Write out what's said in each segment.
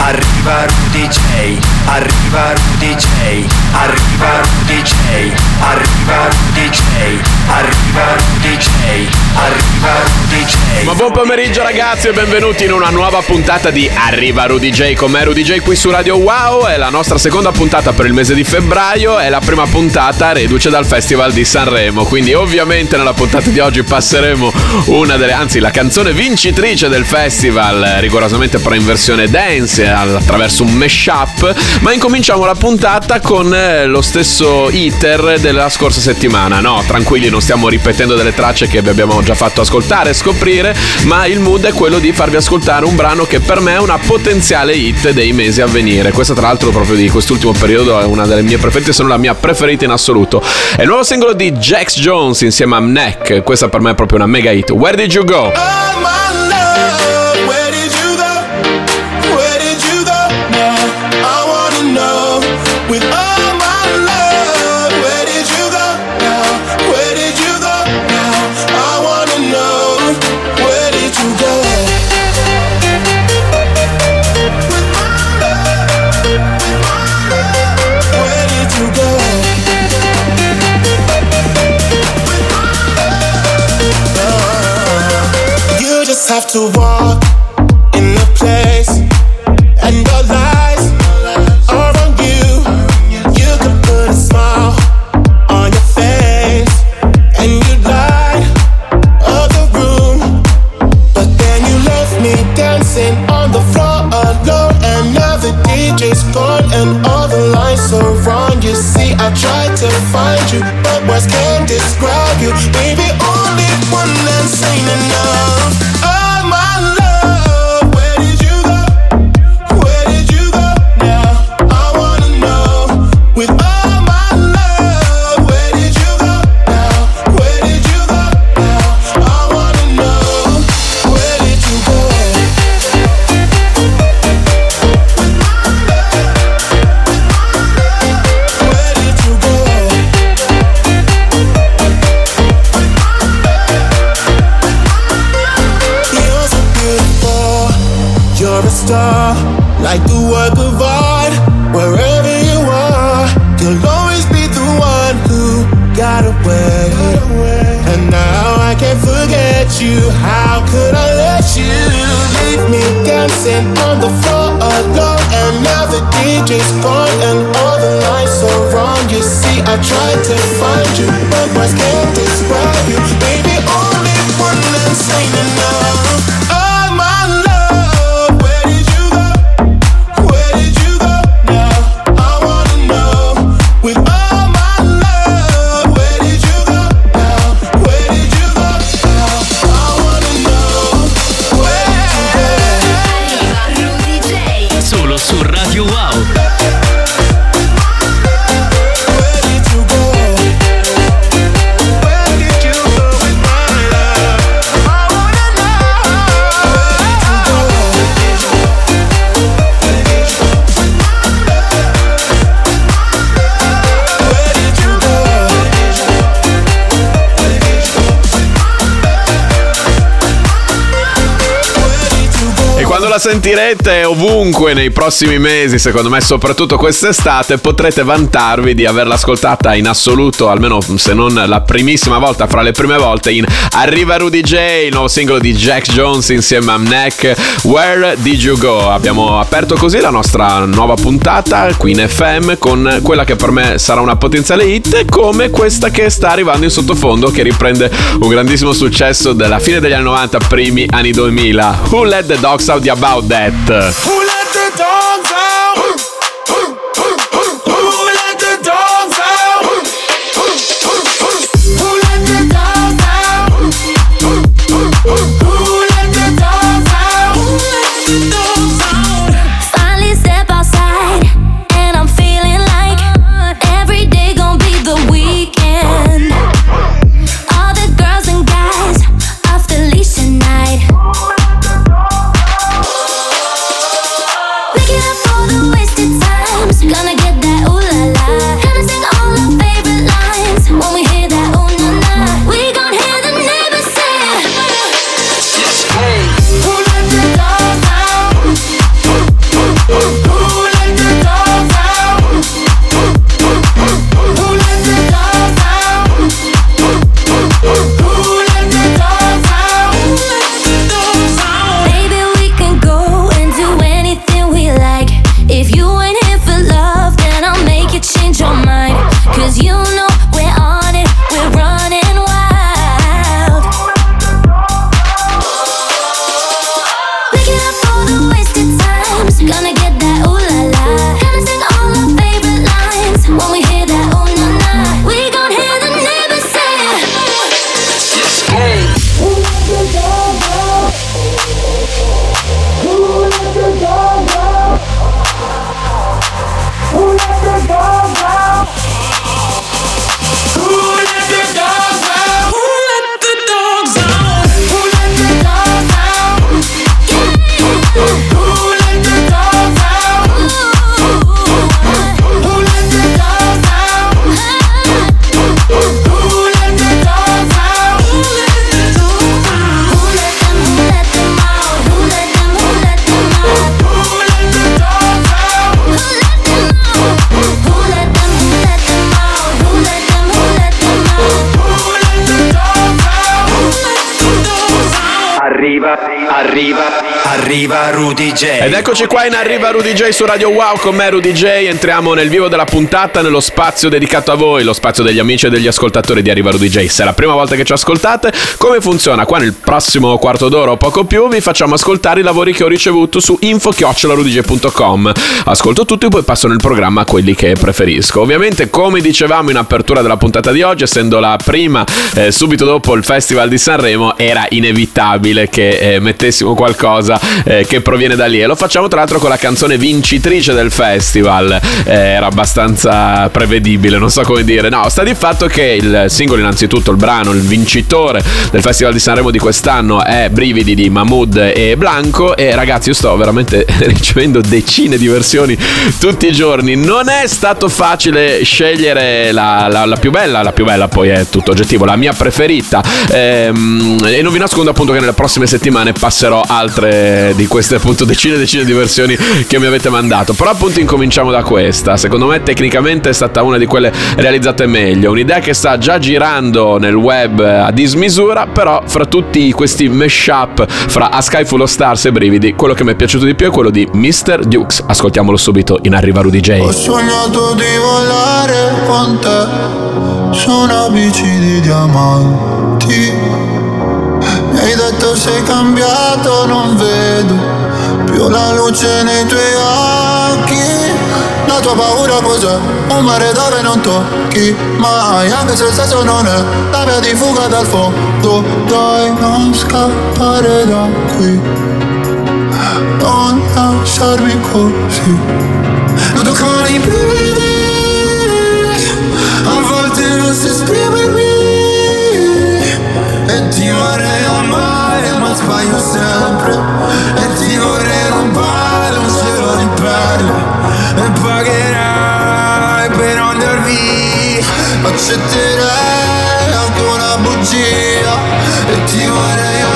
Arriva Rudy J. Arriva Rudy J. Arriva Rudy J. Arriva Rudy J. Arriva Rudy J. Arriva Rudy J. Ma buon pomeriggio ragazzi e benvenuti in una nuova puntata di Arriva Rudy J con me Rudy J qui su Radio Wow è la nostra seconda puntata per il mese di febbraio è la prima puntata reduce dal Festival di Sanremo quindi ovviamente nella puntata di oggi passeremo una delle anzi la canzone vincitrice del festival rigorosamente però in versione dance attraverso un mashup ma incominciamo la puntata con eh, lo stesso iter della scorsa settimana. No tranquilli non stiamo ripetendo delle tracce che vi abbiamo già fatto ascoltare e scoprire ma il mood è quello di farvi ascoltare un brano che per me è una potenziale hit dei mesi a venire. Questa tra l'altro proprio di quest'ultimo periodo è una delle mie preferite se non la mia preferita in assoluto. È il nuovo singolo di Jax Jones insieme a Neck questa per me è proprio una mega hit. Where Did You Go? Oh to walk DJ's gone and all the lights are wrong. You see, I tried to la sentirete ovunque nei prossimi mesi, secondo me soprattutto quest'estate, potrete vantarvi di averla ascoltata in assoluto, almeno se non la primissima volta, fra le prime volte, in Arriva Rudy J, il nuovo singolo di Jack Jones insieme a Neck, Where Did You Go? Abbiamo aperto così la nostra nuova puntata qui in FM con quella che per me sarà una potenziale hit, come questa che sta arrivando in sottofondo, che riprende un grandissimo successo della fine degli anni 90, primi anni 2000. Who let the dogs out about that? Arriva Rudy J. Ed eccoci qua in Arriva Rudy J su Radio Wow con me Rudy J. Entriamo nel vivo della puntata, nello spazio dedicato a voi, lo spazio degli amici e degli ascoltatori di Arriva Rudy J. Se è la prima volta che ci ascoltate, come funziona? Qua nel prossimo quarto d'ora o poco più vi facciamo ascoltare i lavori che ho ricevuto su info-rudyj.com. Ascolto tutto e poi passo nel programma quelli che preferisco. Ovviamente, come dicevamo in apertura della puntata di oggi, essendo la prima eh, subito dopo il Festival di Sanremo, era inevitabile che eh, mettessimo qualcosa eh, che proviene da lì. E lo facciamo tra l'altro con la canzone vincitrice del festival. Eh, era abbastanza prevedibile, non so come dire. No, sta di fatto che il singolo, innanzitutto, il brano, il vincitore del Festival di Sanremo di quest'anno è Brividi di Mahmood e Blanco. E ragazzi, io sto veramente ricevendo decine di versioni tutti i giorni. Non è stato facile scegliere la, la- la più bella, la più bella poi è tutto oggettivo, la mia preferita. Ehm, e non vi nascondo appunto che nelle prossime settimane passerò altre di queste appunto decine e decine di versioni che mi avete mandato. Però appunto incominciamo da questa. Secondo me tecnicamente è stata una di quelle realizzate meglio. Un'idea che sta già girando nel web a dismisura, però fra tutti questi mashup fra A Sky Full of Stars e Brividi, quello che mi è piaciuto di più è quello di Mr. Dukes. Ascoltiamolo subito in Arriva Rudy J. Ho sognato di volare con te su una bici di diamanti. Mi hai detto sei cambiato, non vedo più la luce nei tuoi occhi. La tua paura cos'è? Un mare dove non tocchi mai, anche se il senso non è la via di fuga dal fondo. Dai, non scappare da qui, non lasciarmi così. Non toccare i brividi A volte non si esprimermi sbaglio sempre E ti vorrei rubare un cielo di perle E pagherai per andar via Accetterei anche una bugia E ti vorrei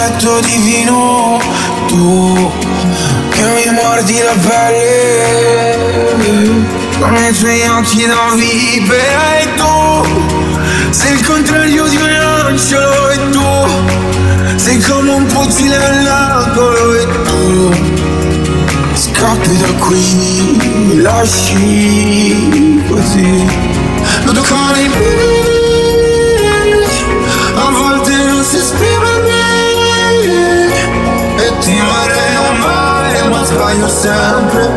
letto divino Tu che mi mordi la pelle. Con i tuoi occhi da vivere E tu sei il contrario di un angelo E tu sei come un fucile all'angolo E tu Scappi da qui, mi lasci così. Non toccare i sbaglio sempre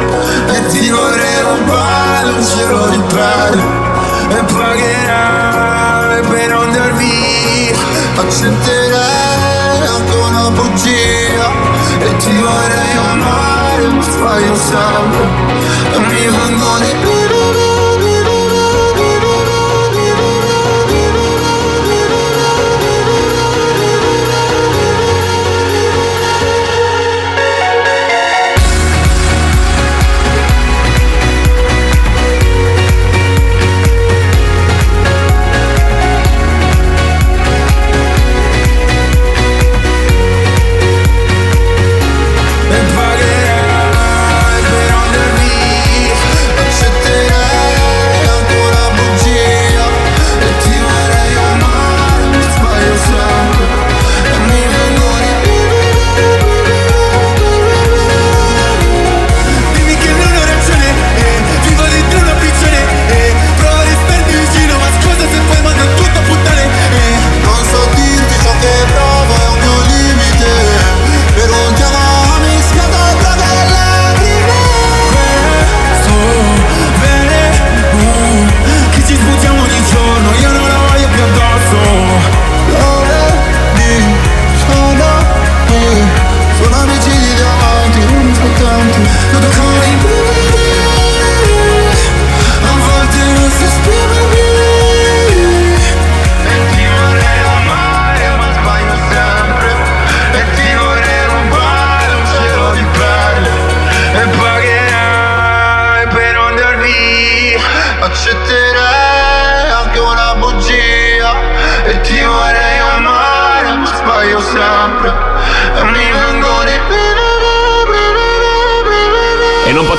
E ti vorrei rubare un cielo di perle E pagherai per andar via. Accetterei anche una bugia E ti vorrei amare ma sbaglio sempre. E mi vengono i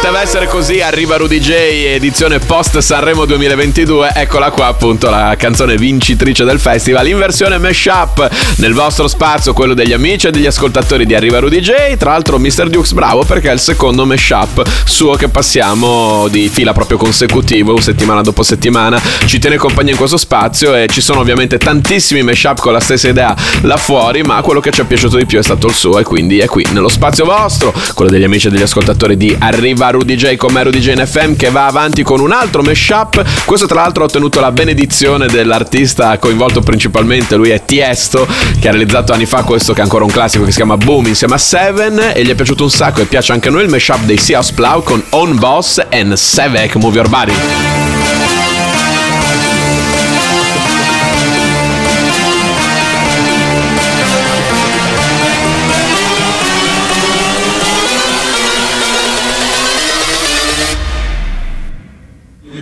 poteva essere così, arriva Rudy J, edizione post Sanremo 2022, eccola qua appunto la canzone vincitrice del festival in versione mashup. Nel vostro spazio, quello degli amici e degli ascoltatori di Arriva Rudy J, tra l'altro Mr. Dukes bravo perché è il secondo mashup suo che passiamo di fila proprio consecutivo, settimana dopo settimana, ci tiene compagnia in questo spazio e ci sono ovviamente tantissimi mashup con la stessa idea là fuori, ma quello che ci è piaciuto di più è stato il suo e quindi è qui nello spazio vostro, quello degli amici e degli ascoltatori di Arriva Rudy J con Rudy J in FM che va avanti con un altro mashup. Questo tra l'altro ha ottenuto la benedizione dell'artista coinvolto principalmente, lui è Tiesto, che ha realizzato anni fa questo che è ancora un classico che si chiama Boom insieme a Seven e gli è piaciuto un sacco e piace anche a noi il mashup dei Sea House Plow con Own Boss and Sevek Move Your Body.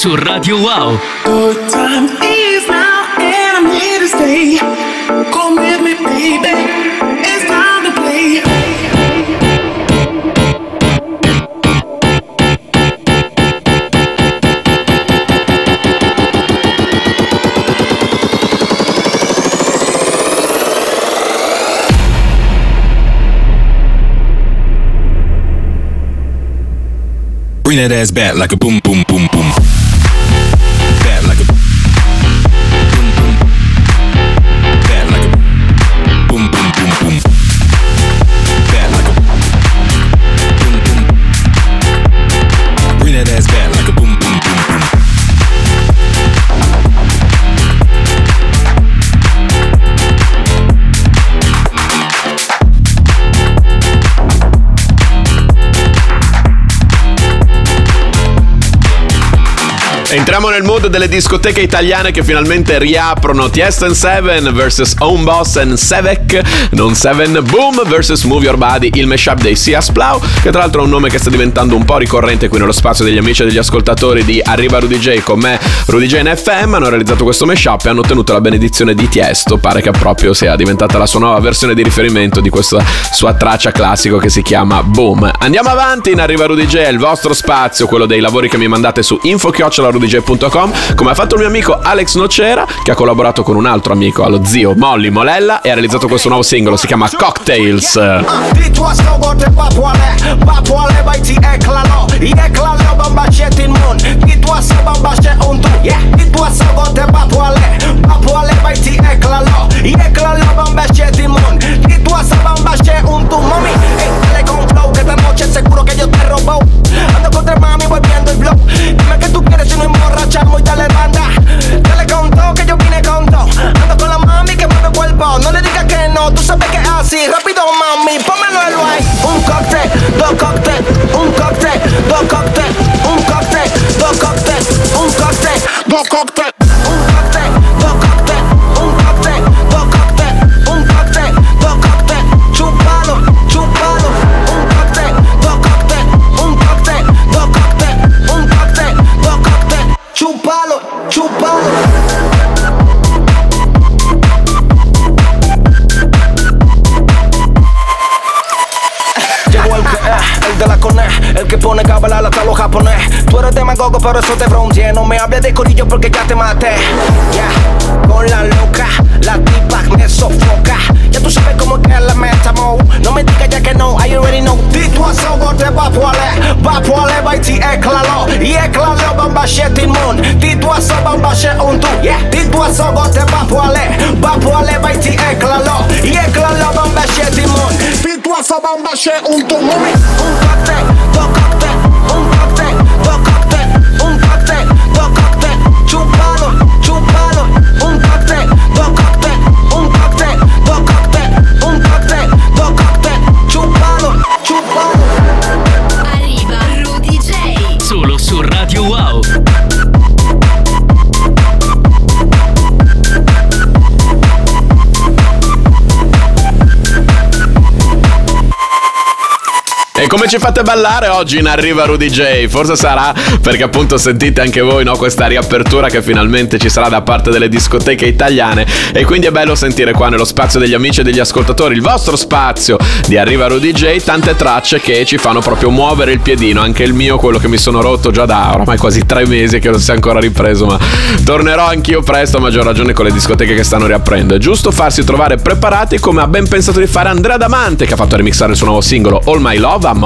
Su Radio Wow. Good time is now, and I'm here to stay. Come with me, baby. It's time to play. Bring that ass back like a boom, boom, boom, boom. Entriamo nel mood delle discoteche italiane che finalmente riaprono. Tiesto and Seven vs Own Boss and Sevek, non Seven Boom vs Move Your Body, il mashup dei Sia Splau, che tra l'altro è un nome che sta diventando un po' ricorrente qui nello spazio degli amici e degli ascoltatori di Arriva Rudy J con me, Rudy J in FM, hanno realizzato questo mashup e hanno ottenuto la benedizione di Tiesto, pare che proprio sia diventata la sua nuova versione di riferimento di questa sua traccia classico che si chiama Boom. Andiamo avanti in Arriva Rudy J, il vostro spazio, quello dei lavori che mi mandate su dj.com, come ha fatto il mio amico Alex Nocera, che ha collaborato con un altro amico, allo zio Molly Molella, e ha realizzato questo nuovo singolo, si chiama Cocktails. Yeah, noche seguro que yo te robo Ando con tres mami volviendo el blow Dime que tú quieres si nos emborrachamos y dale banda. Dale con todo que yo vine con todo. Ando con la mami que mueve cuerpo. No le digas que no, tú sabes que es así. Rápido mami, pónmelo en lo ahí Un cóctel, dos cócteles Un cóctel, dos cócteles Un cóctel, dos cócteles Un cóctel, dos cócteles Un cóctel, dos cócteles bronce. No me hables de corillo porque ya te maté. Yeah, con la loca, la tipa me sofoca. Ya tú sabes cómo que la meta, mo. No me digas ya que no, I already know. Dis-toi ça, go te va pour aller, va pour aller, va t'y éclalo. Y éclalo, bamba tout le monde. Dis-toi bamba un tout. Yeah, dis-toi ça, go te va pour aller, va pour aller, va t'y éclalo. Y éclalo, bamba le monde. Dis-toi bamba un un ci fate ballare oggi in Arriva Rudy J? Forse sarà perché appunto sentite anche voi no, questa riapertura che finalmente ci sarà da parte delle discoteche italiane e quindi è bello sentire qua nello spazio degli amici e degli ascoltatori, il vostro spazio di Arriva Rudy J, tante tracce che ci fanno proprio muovere il piedino, anche il mio, quello che mi sono rotto già da ormai quasi tre mesi che non si è ancora ripreso, ma tornerò anch'io presto a maggior ragione con le discoteche che stanno riaprendo. È giusto farsi trovare preparati come ha ben pensato di fare Andrea Damante che ha fatto remixare il suo nuovo singolo All My Love a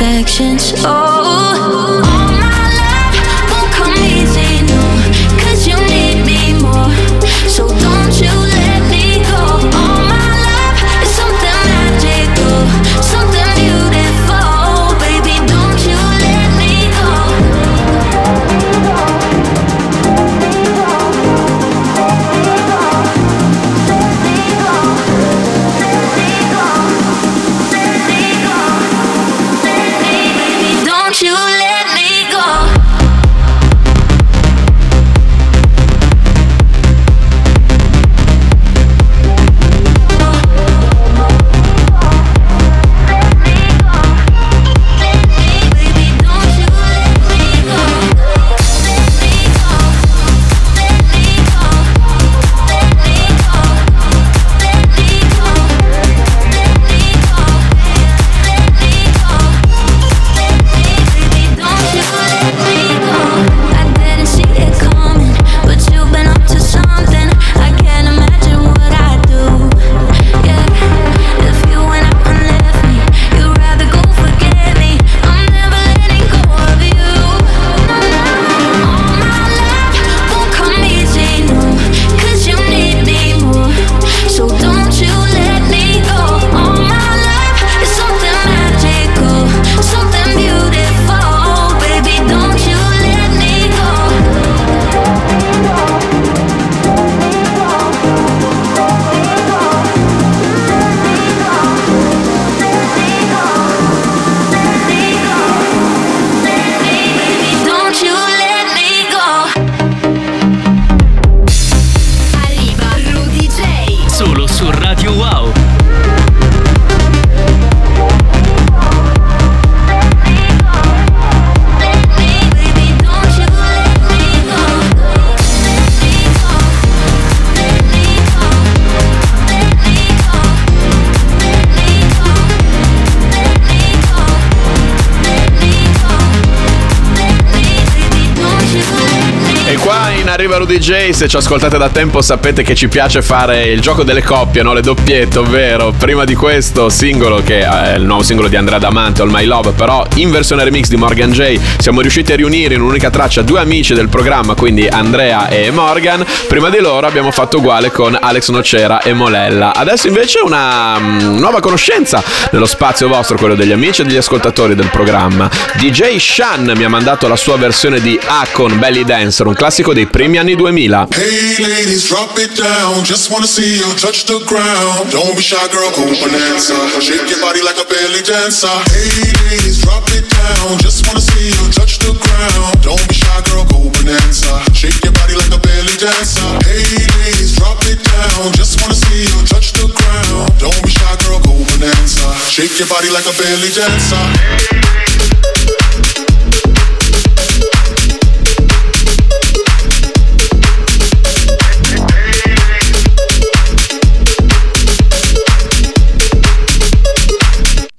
imperfections. Oh, Arriva Rudy J, se ci ascoltate da tempo sapete che ci piace fare il gioco delle coppie, no? le doppiette, ovvero prima di questo singolo che è il nuovo singolo di Andrea Damante, All My Love, però in versione remix di Morgan J siamo riusciti a riunire in un'unica traccia due amici del programma, quindi Andrea e Morgan. Prima di loro abbiamo fatto uguale con Alex Nocera e Molella. Adesso invece una mm, nuova conoscenza nello spazio vostro, quello degli amici e degli ascoltatori del programma. DJ Shan mi ha mandato la sua versione di Akon Belly Dancer, un classico dei primi anni 2000. Hey ladies, drop. Just wanna see you touch the ground. Don't be shy, girl, go. Shake your body like a belly dancer. Hey ladies, drop. Just wanna see you touch the ground. Don't be shy, girl, go. Shake your body like a belly dancer. Hey ladies, drop. Just wanna see you touch the ground. Don't be shy, girl, go. Shake your body like a belly dancer.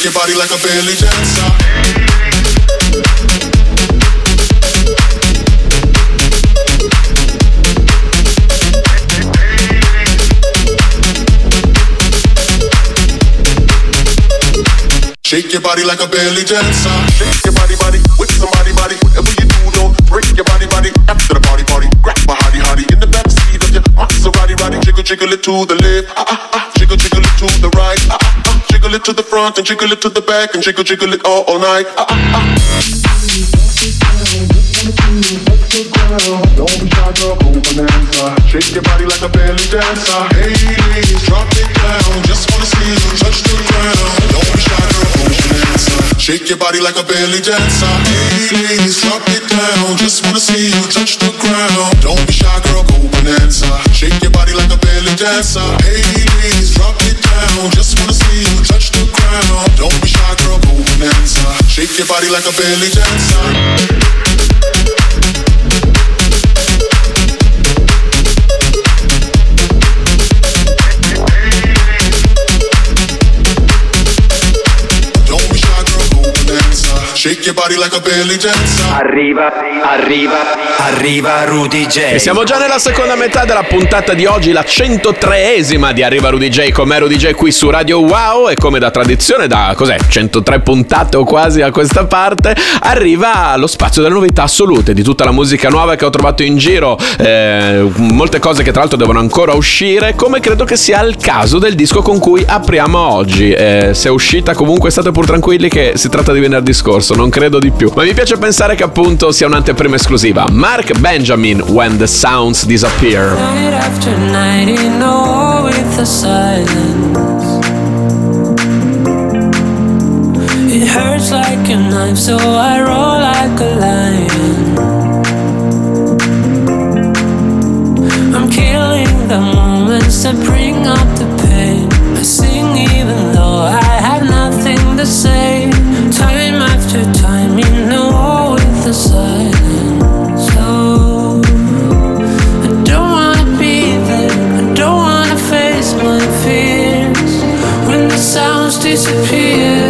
Shake your body like a belly dancer. Shake your body like a belly dancer. Shake your body, body with somebody, body. Whatever you do, don't break your body, body. After the party, party. Grab my hottie, hottie in the backseat of your Maserati, body. Jiggle, jiggle it to the left, ah ah ah. Jiggle, jiggle it to the right. Jiggle it to the front and jiggle it to the back and jiggle, jiggle it all, all night, ah ah ah. Don't be shy, girl, go bonanza. Shake your body like a belly dancer. Hey, ladies, drop it down. Just wanna see you touch the ground. Shake your body like a belly dancer. Ladies, drop it down. Just wanna see you touch the ground. Don't be shy, girl, go bonanza. Shake your body like a belly dancer. Ladies, drop it down. Just wanna see you touch the ground. Don't be shy, girl, go bonanza. Shake your body like a belly dancer. Shake your body like a belly dancer. Arriva, arriva, arriva Rudy J. E siamo già nella seconda metà della puntata di oggi, la 103esima di Arriva Rudy J come Rudy J qui su Radio Wow e come da tradizione da cos'è 103 puntate o quasi a questa parte arriva lo spazio delle novità assolute di tutta la musica nuova che ho trovato in giro, eh, molte cose che tra l'altro devono ancora uscire, come credo che sia il caso del disco con cui apriamo oggi. Eh, se è uscita comunque state pur tranquilli che si tratta di venerdì scorso, non credo di più. Ma mi piace pensare che appunto sia un'anteprima esclusiva. Mark Benjamin, When the Sounds Disappear. Night killing the moments that bring up the pain. I sing even disappear,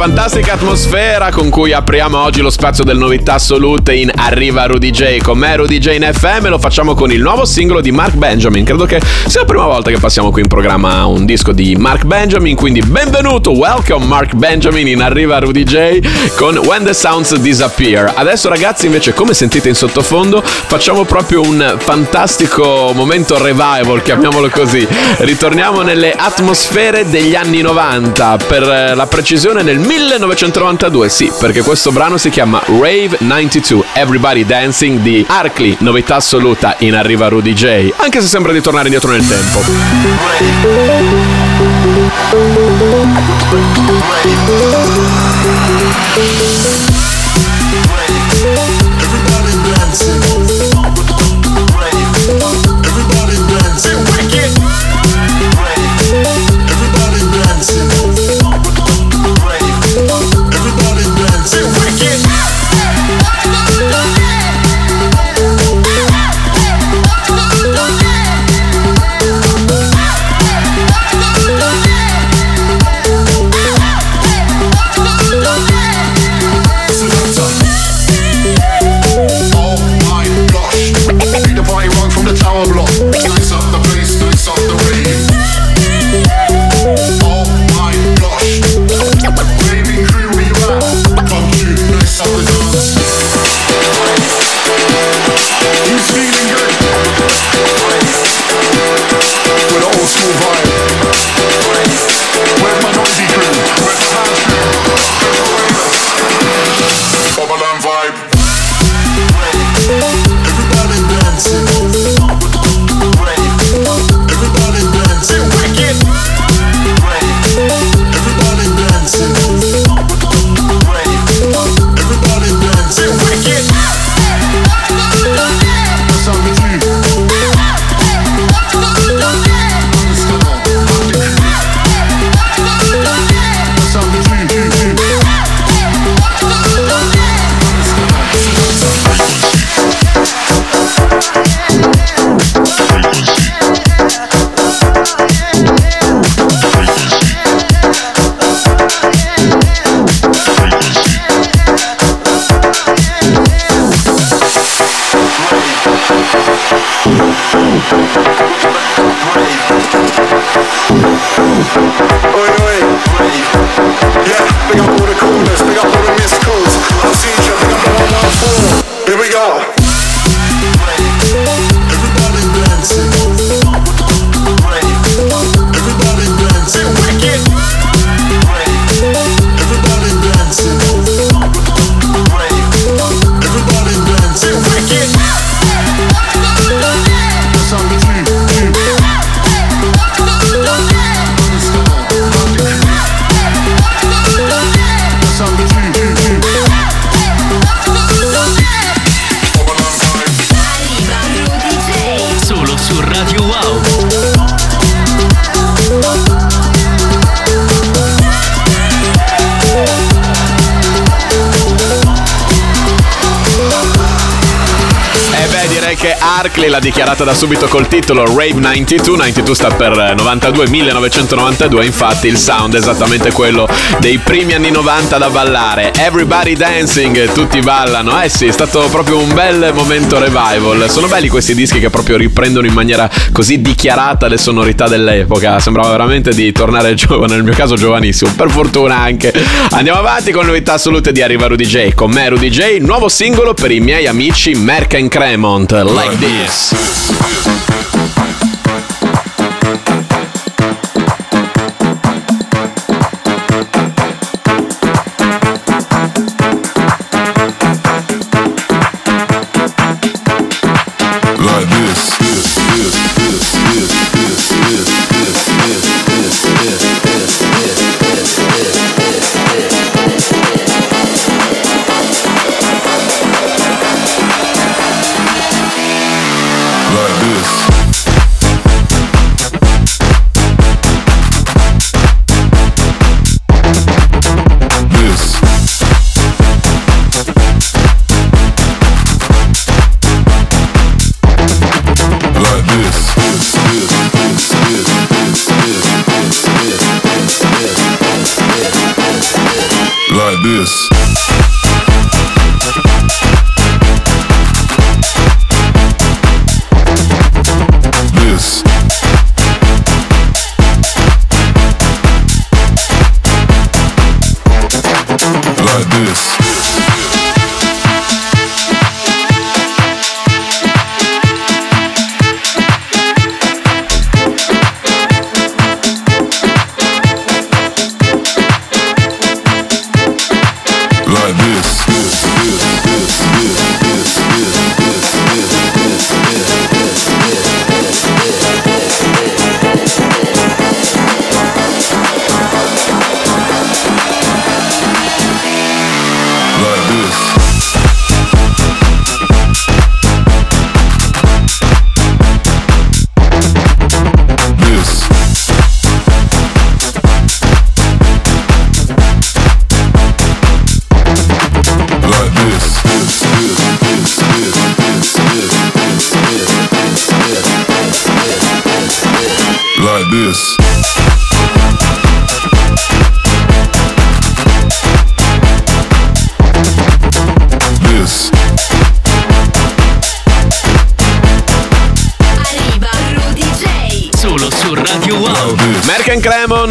fantastica atmosfera con cui apriamo oggi lo spazio delle novità assolute in Arriva Rudy J. Con me Rudy J in FM lo facciamo con il nuovo singolo di Mark Benjamin. Credo che sia la prima volta che passiamo qui in programma un disco di Mark Benjamin, quindi benvenuto, welcome Mark Benjamin in Arriva Rudy J con When the Sounds Disappear. Adesso ragazzi invece come sentite in sottofondo facciamo proprio un fantastico momento revival, chiamiamolo così. Ritorniamo nelle atmosfere degli anni 90, per eh, la precisione nel 1992, sì, perché questo brano si chiama Rave 92, Everybody Dancing di Arkley, novità assoluta in Arriva Rudy J, anche se sembra di tornare indietro nel tempo. Beat direi che Arkley l'ha dichiarata da subito col titolo Rave 92. 92 sta per eh, 92, 1992. Infatti, il sound è esattamente quello dei primi anni 90 da ballare. Everybody dancing, tutti ballano. Eh sì, è stato proprio un bel momento revival. Sono belli questi dischi che proprio riprendono in maniera così dichiarata le sonorità dell'epoca. Sembrava veramente di tornare giovane, nel mio caso giovanissimo. Per fortuna anche. Andiamo avanti con novità assolute di Arriva Rudy J. Con me Rudy J, nuovo singolo per i miei amici Merck and Cremont. Like this. Yes.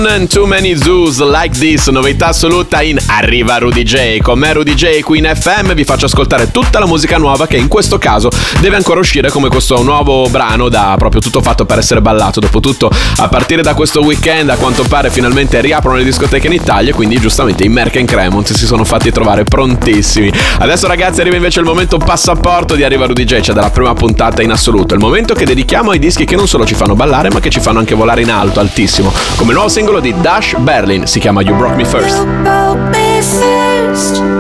Too Many Zoos Like This, novità assoluta in Arriva Rudy J. Con me Rudy J qui in FM vi faccio ascoltare tutta la musica nuova che in questo caso deve ancora uscire come questo nuovo brano da proprio tutto fatto per essere ballato. Dopotutto a partire da questo weekend a quanto pare finalmente riaprono le discoteche in Italia, quindi giustamente i Merck and Cremon si sono fatti trovare prontissimi. Adesso ragazzi arriva invece il momento passaporto di Arriva Rudy J, cioè dalla prima puntata in assoluto, il momento che dedichiamo ai dischi che non solo ci fanno ballare ma che ci fanno anche volare in alto, altissimo, come il nuovo singolo di Dash Berlin, si chiama You Broke Me First. You broke me first.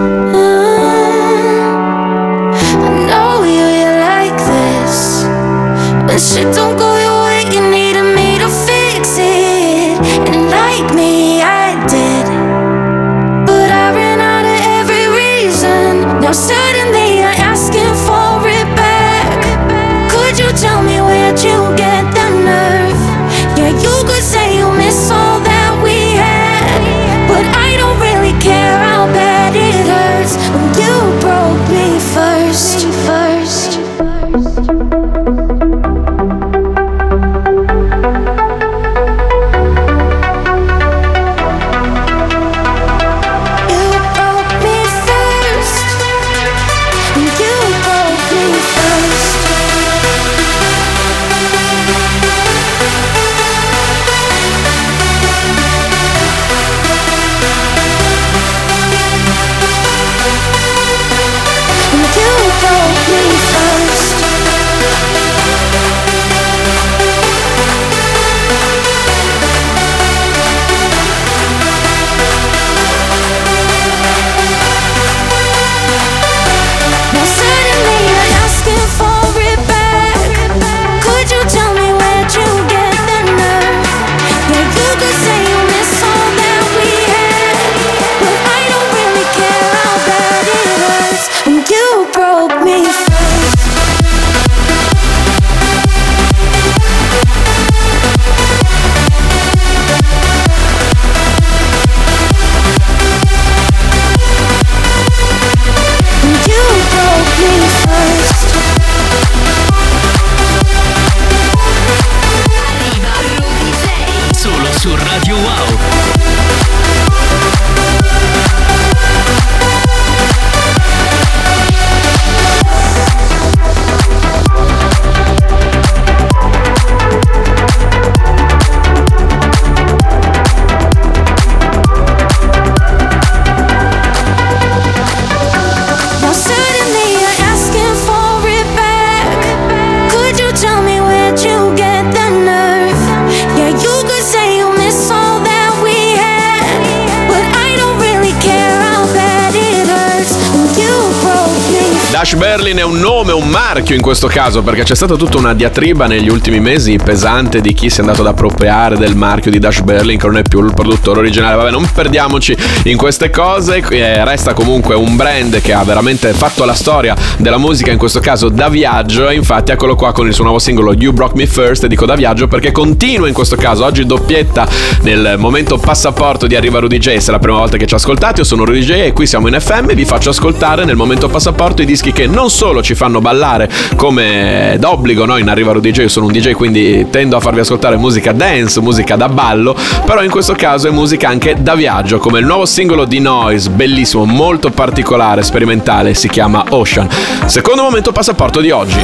Un nome, un marchio in questo caso, perché c'è stata tutta una diatriba negli ultimi mesi pesante di chi si è andato ad appropriare del marchio di Dash Berlin, che non è più il produttore originale. Vabbè, non perdiamoci in queste cose, eh, resta comunque un brand che ha veramente fatto la storia della musica, in questo caso da viaggio, infatti eccolo qua con il suo nuovo singolo You Broke Me First, e dico da viaggio perché continua in questo caso, oggi doppietta nel momento passaporto di Arriva Rudy J, se è la prima volta che ci ascoltate, io sono Rudy J e qui siamo in FM e vi faccio ascoltare nel momento passaporto i dischi che non solo ci fanno ballare come d'obbligo, no? in Arriva Rudy J, io sono un DJ quindi tendo a farvi ascoltare musica dance, musica da ballo, però in questo caso è musica anche da viaggio, come il nuovo singolo di Noise, bellissimo, molto particolare, sperimentale, si chiama Ocean. Secondo momento passaporto di oggi.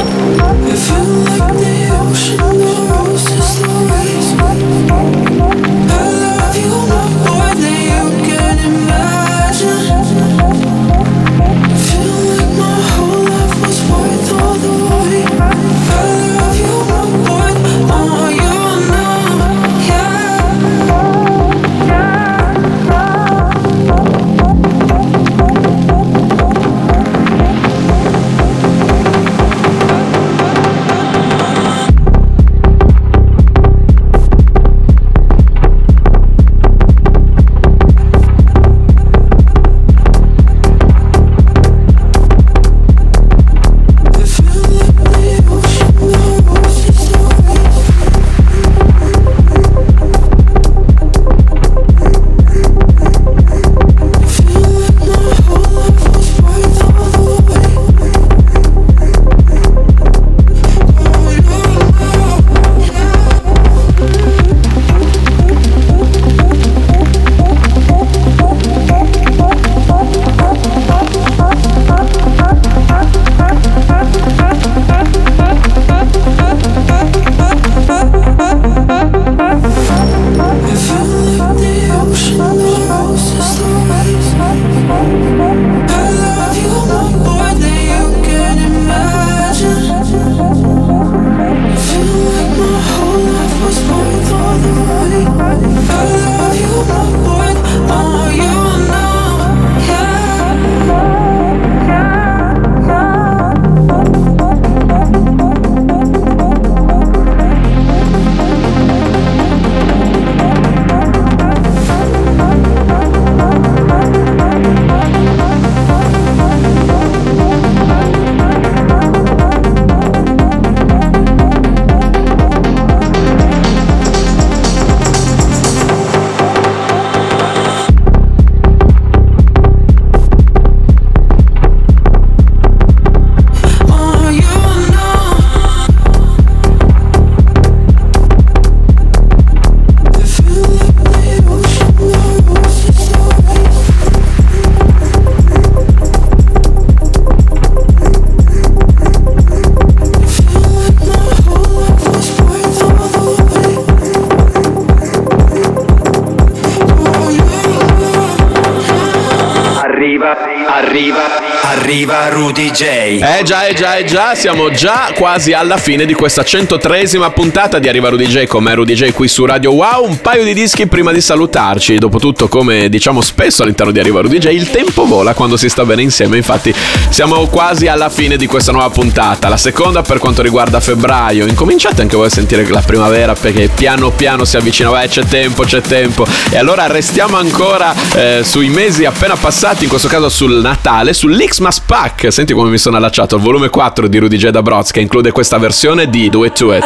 Honduras Arriva, arriva Rudy J. Eh già, eh già, eh già, siamo già quasi alla fine di questa 103esima puntata di Arriva Rudy J con Rudy J qui su Radio Wow. Un paio di dischi prima di salutarci. Dopotutto, come diciamo spesso all'interno di Arriva Rudy J, il tempo vola quando si sta bene insieme. Infatti, siamo quasi alla fine di questa nuova puntata. La seconda per quanto riguarda febbraio. Incominciate anche voi a sentire la primavera perché piano piano si avvicina. Vai, c'è tempo, c'è tempo. E allora restiamo ancora eh, sui mesi appena passati, in questo caso sul Natale, sull'Xmas Pack. Senti come mi sono allacciato al volume 4 di Rudy J. Dabroz che include questa versione di Do It To It.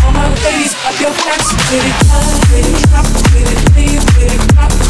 All my ladies, pop your backs with it. With it, drop with it, lean with it, pop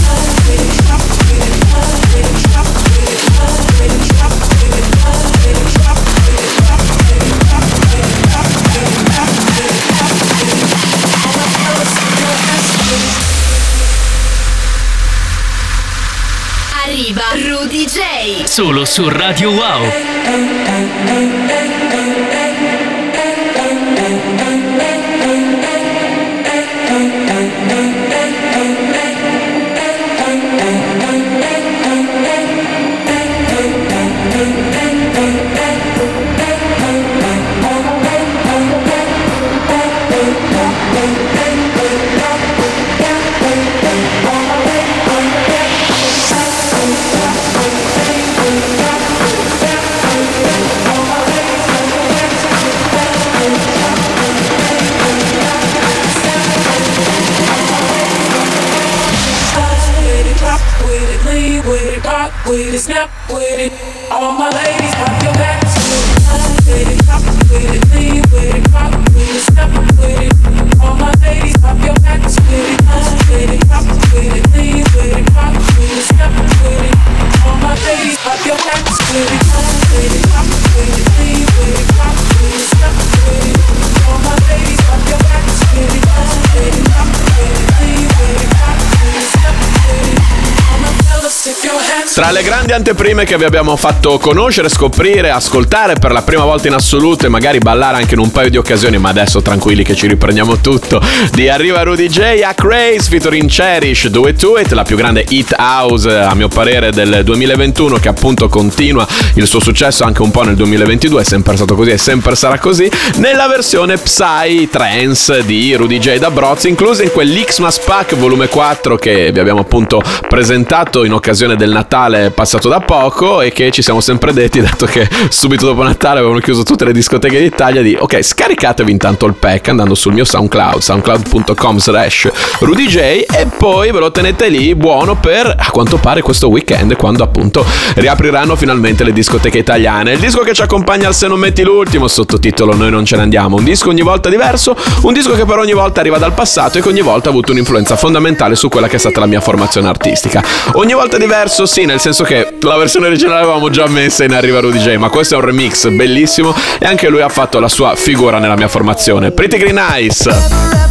Rudy J. Solo su Radio Wow. With it, snap with it. All my ladies, pop your backs with it. Slide with it, drop with it, lean with it, rock with it, snap with it. All my ladies, pop your backs with it. Slide with it, drop with it, lean with it, rock with it, snap with it. All my ladies, pop your backs with it. Slide with it, drop with it, lean with it, rock with it, snap with it. All my ladies, pop your backs with it. Slide with it, drop Tra le grandi anteprime che vi abbiamo fatto conoscere, scoprire, ascoltare per la prima volta in assoluto e magari ballare anche in un paio di occasioni, ma adesso tranquilli che ci riprendiamo tutto, di Arriva Rudy J a Craze featuring Cherish, Do It To It, la più grande hit house a mio parere del 2021 che appunto continua il suo successo anche un po' nel 2022, è sempre stato così e sempre sarà così, nella versione Psy Trance di Rudy J da Broz, inclusa in quell'Xmas Pack volume 4 che vi abbiamo appunto presentato in occasione del Natale passato da poco e che ci siamo sempre detti, dato che subito dopo Natale avevano chiuso tutte le discoteche d'Italia, di ok, scaricatevi intanto il pack andando sul mio SoundCloud, soundcloud.com slash RudyJ e poi ve lo tenete lì buono per a quanto pare questo weekend quando appunto riapriranno finalmente le discoteche italiane. Il disco che ci accompagna al Se non metti l'ultimo, sottotitolo Noi non ce ne andiamo, un disco ogni volta diverso, un disco che però ogni volta arriva dal passato e che ogni volta ha avuto un'influenza fondamentale su quella che è stata la mia formazione artistica. Ogni volta diverso, sì, nel senso che la versione originale l'avevamo già messa in Arriva Rudy J, ma questo è un remix bellissimo e anche lui ha fatto la sua figura nella mia formazione. Pretty Green Eyes.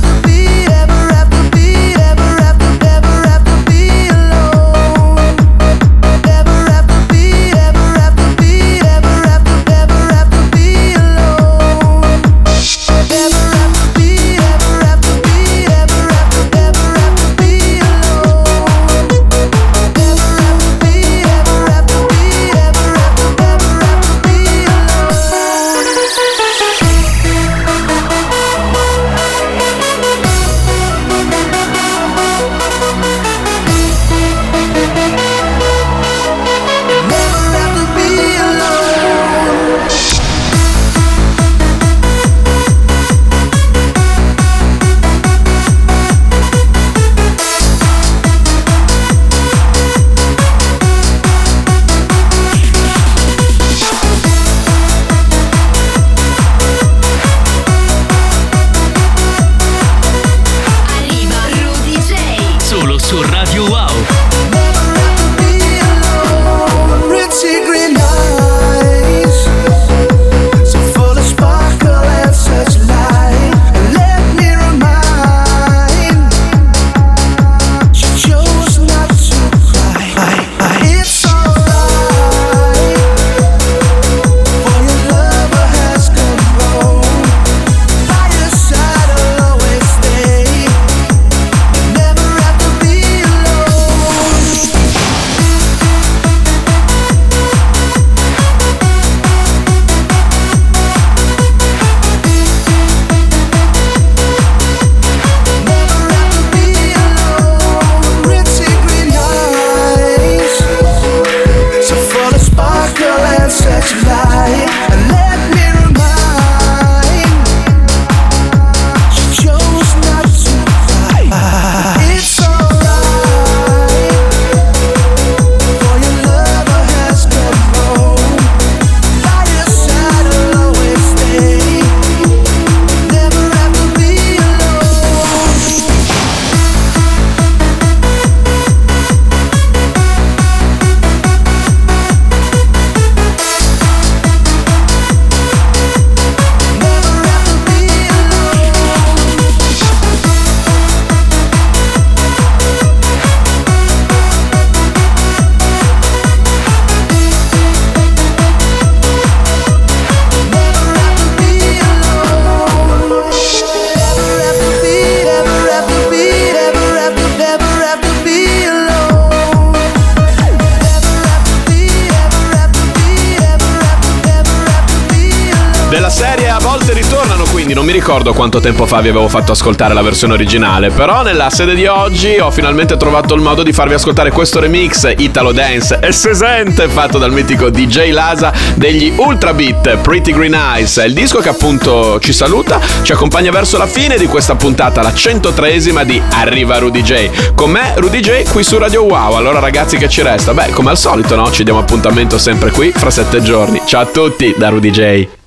Quanto tempo fa vi avevo fatto ascoltare la versione originale, però nella sede di oggi ho finalmente trovato il modo di farvi ascoltare questo remix Italo Dance e sesente fatto dal mitico DJ Lasa degli Ultra Beat Pretty Green Eyes. Il disco che appunto ci saluta, ci accompagna verso la fine di questa puntata, la 103esima di Arriva Rudy J. Con me Rudy J qui su Radio Wow. Allora ragazzi che ci resta? Beh, come al solito, no? Ci diamo appuntamento sempre qui fra sette giorni. Ciao a tutti da Rudy J.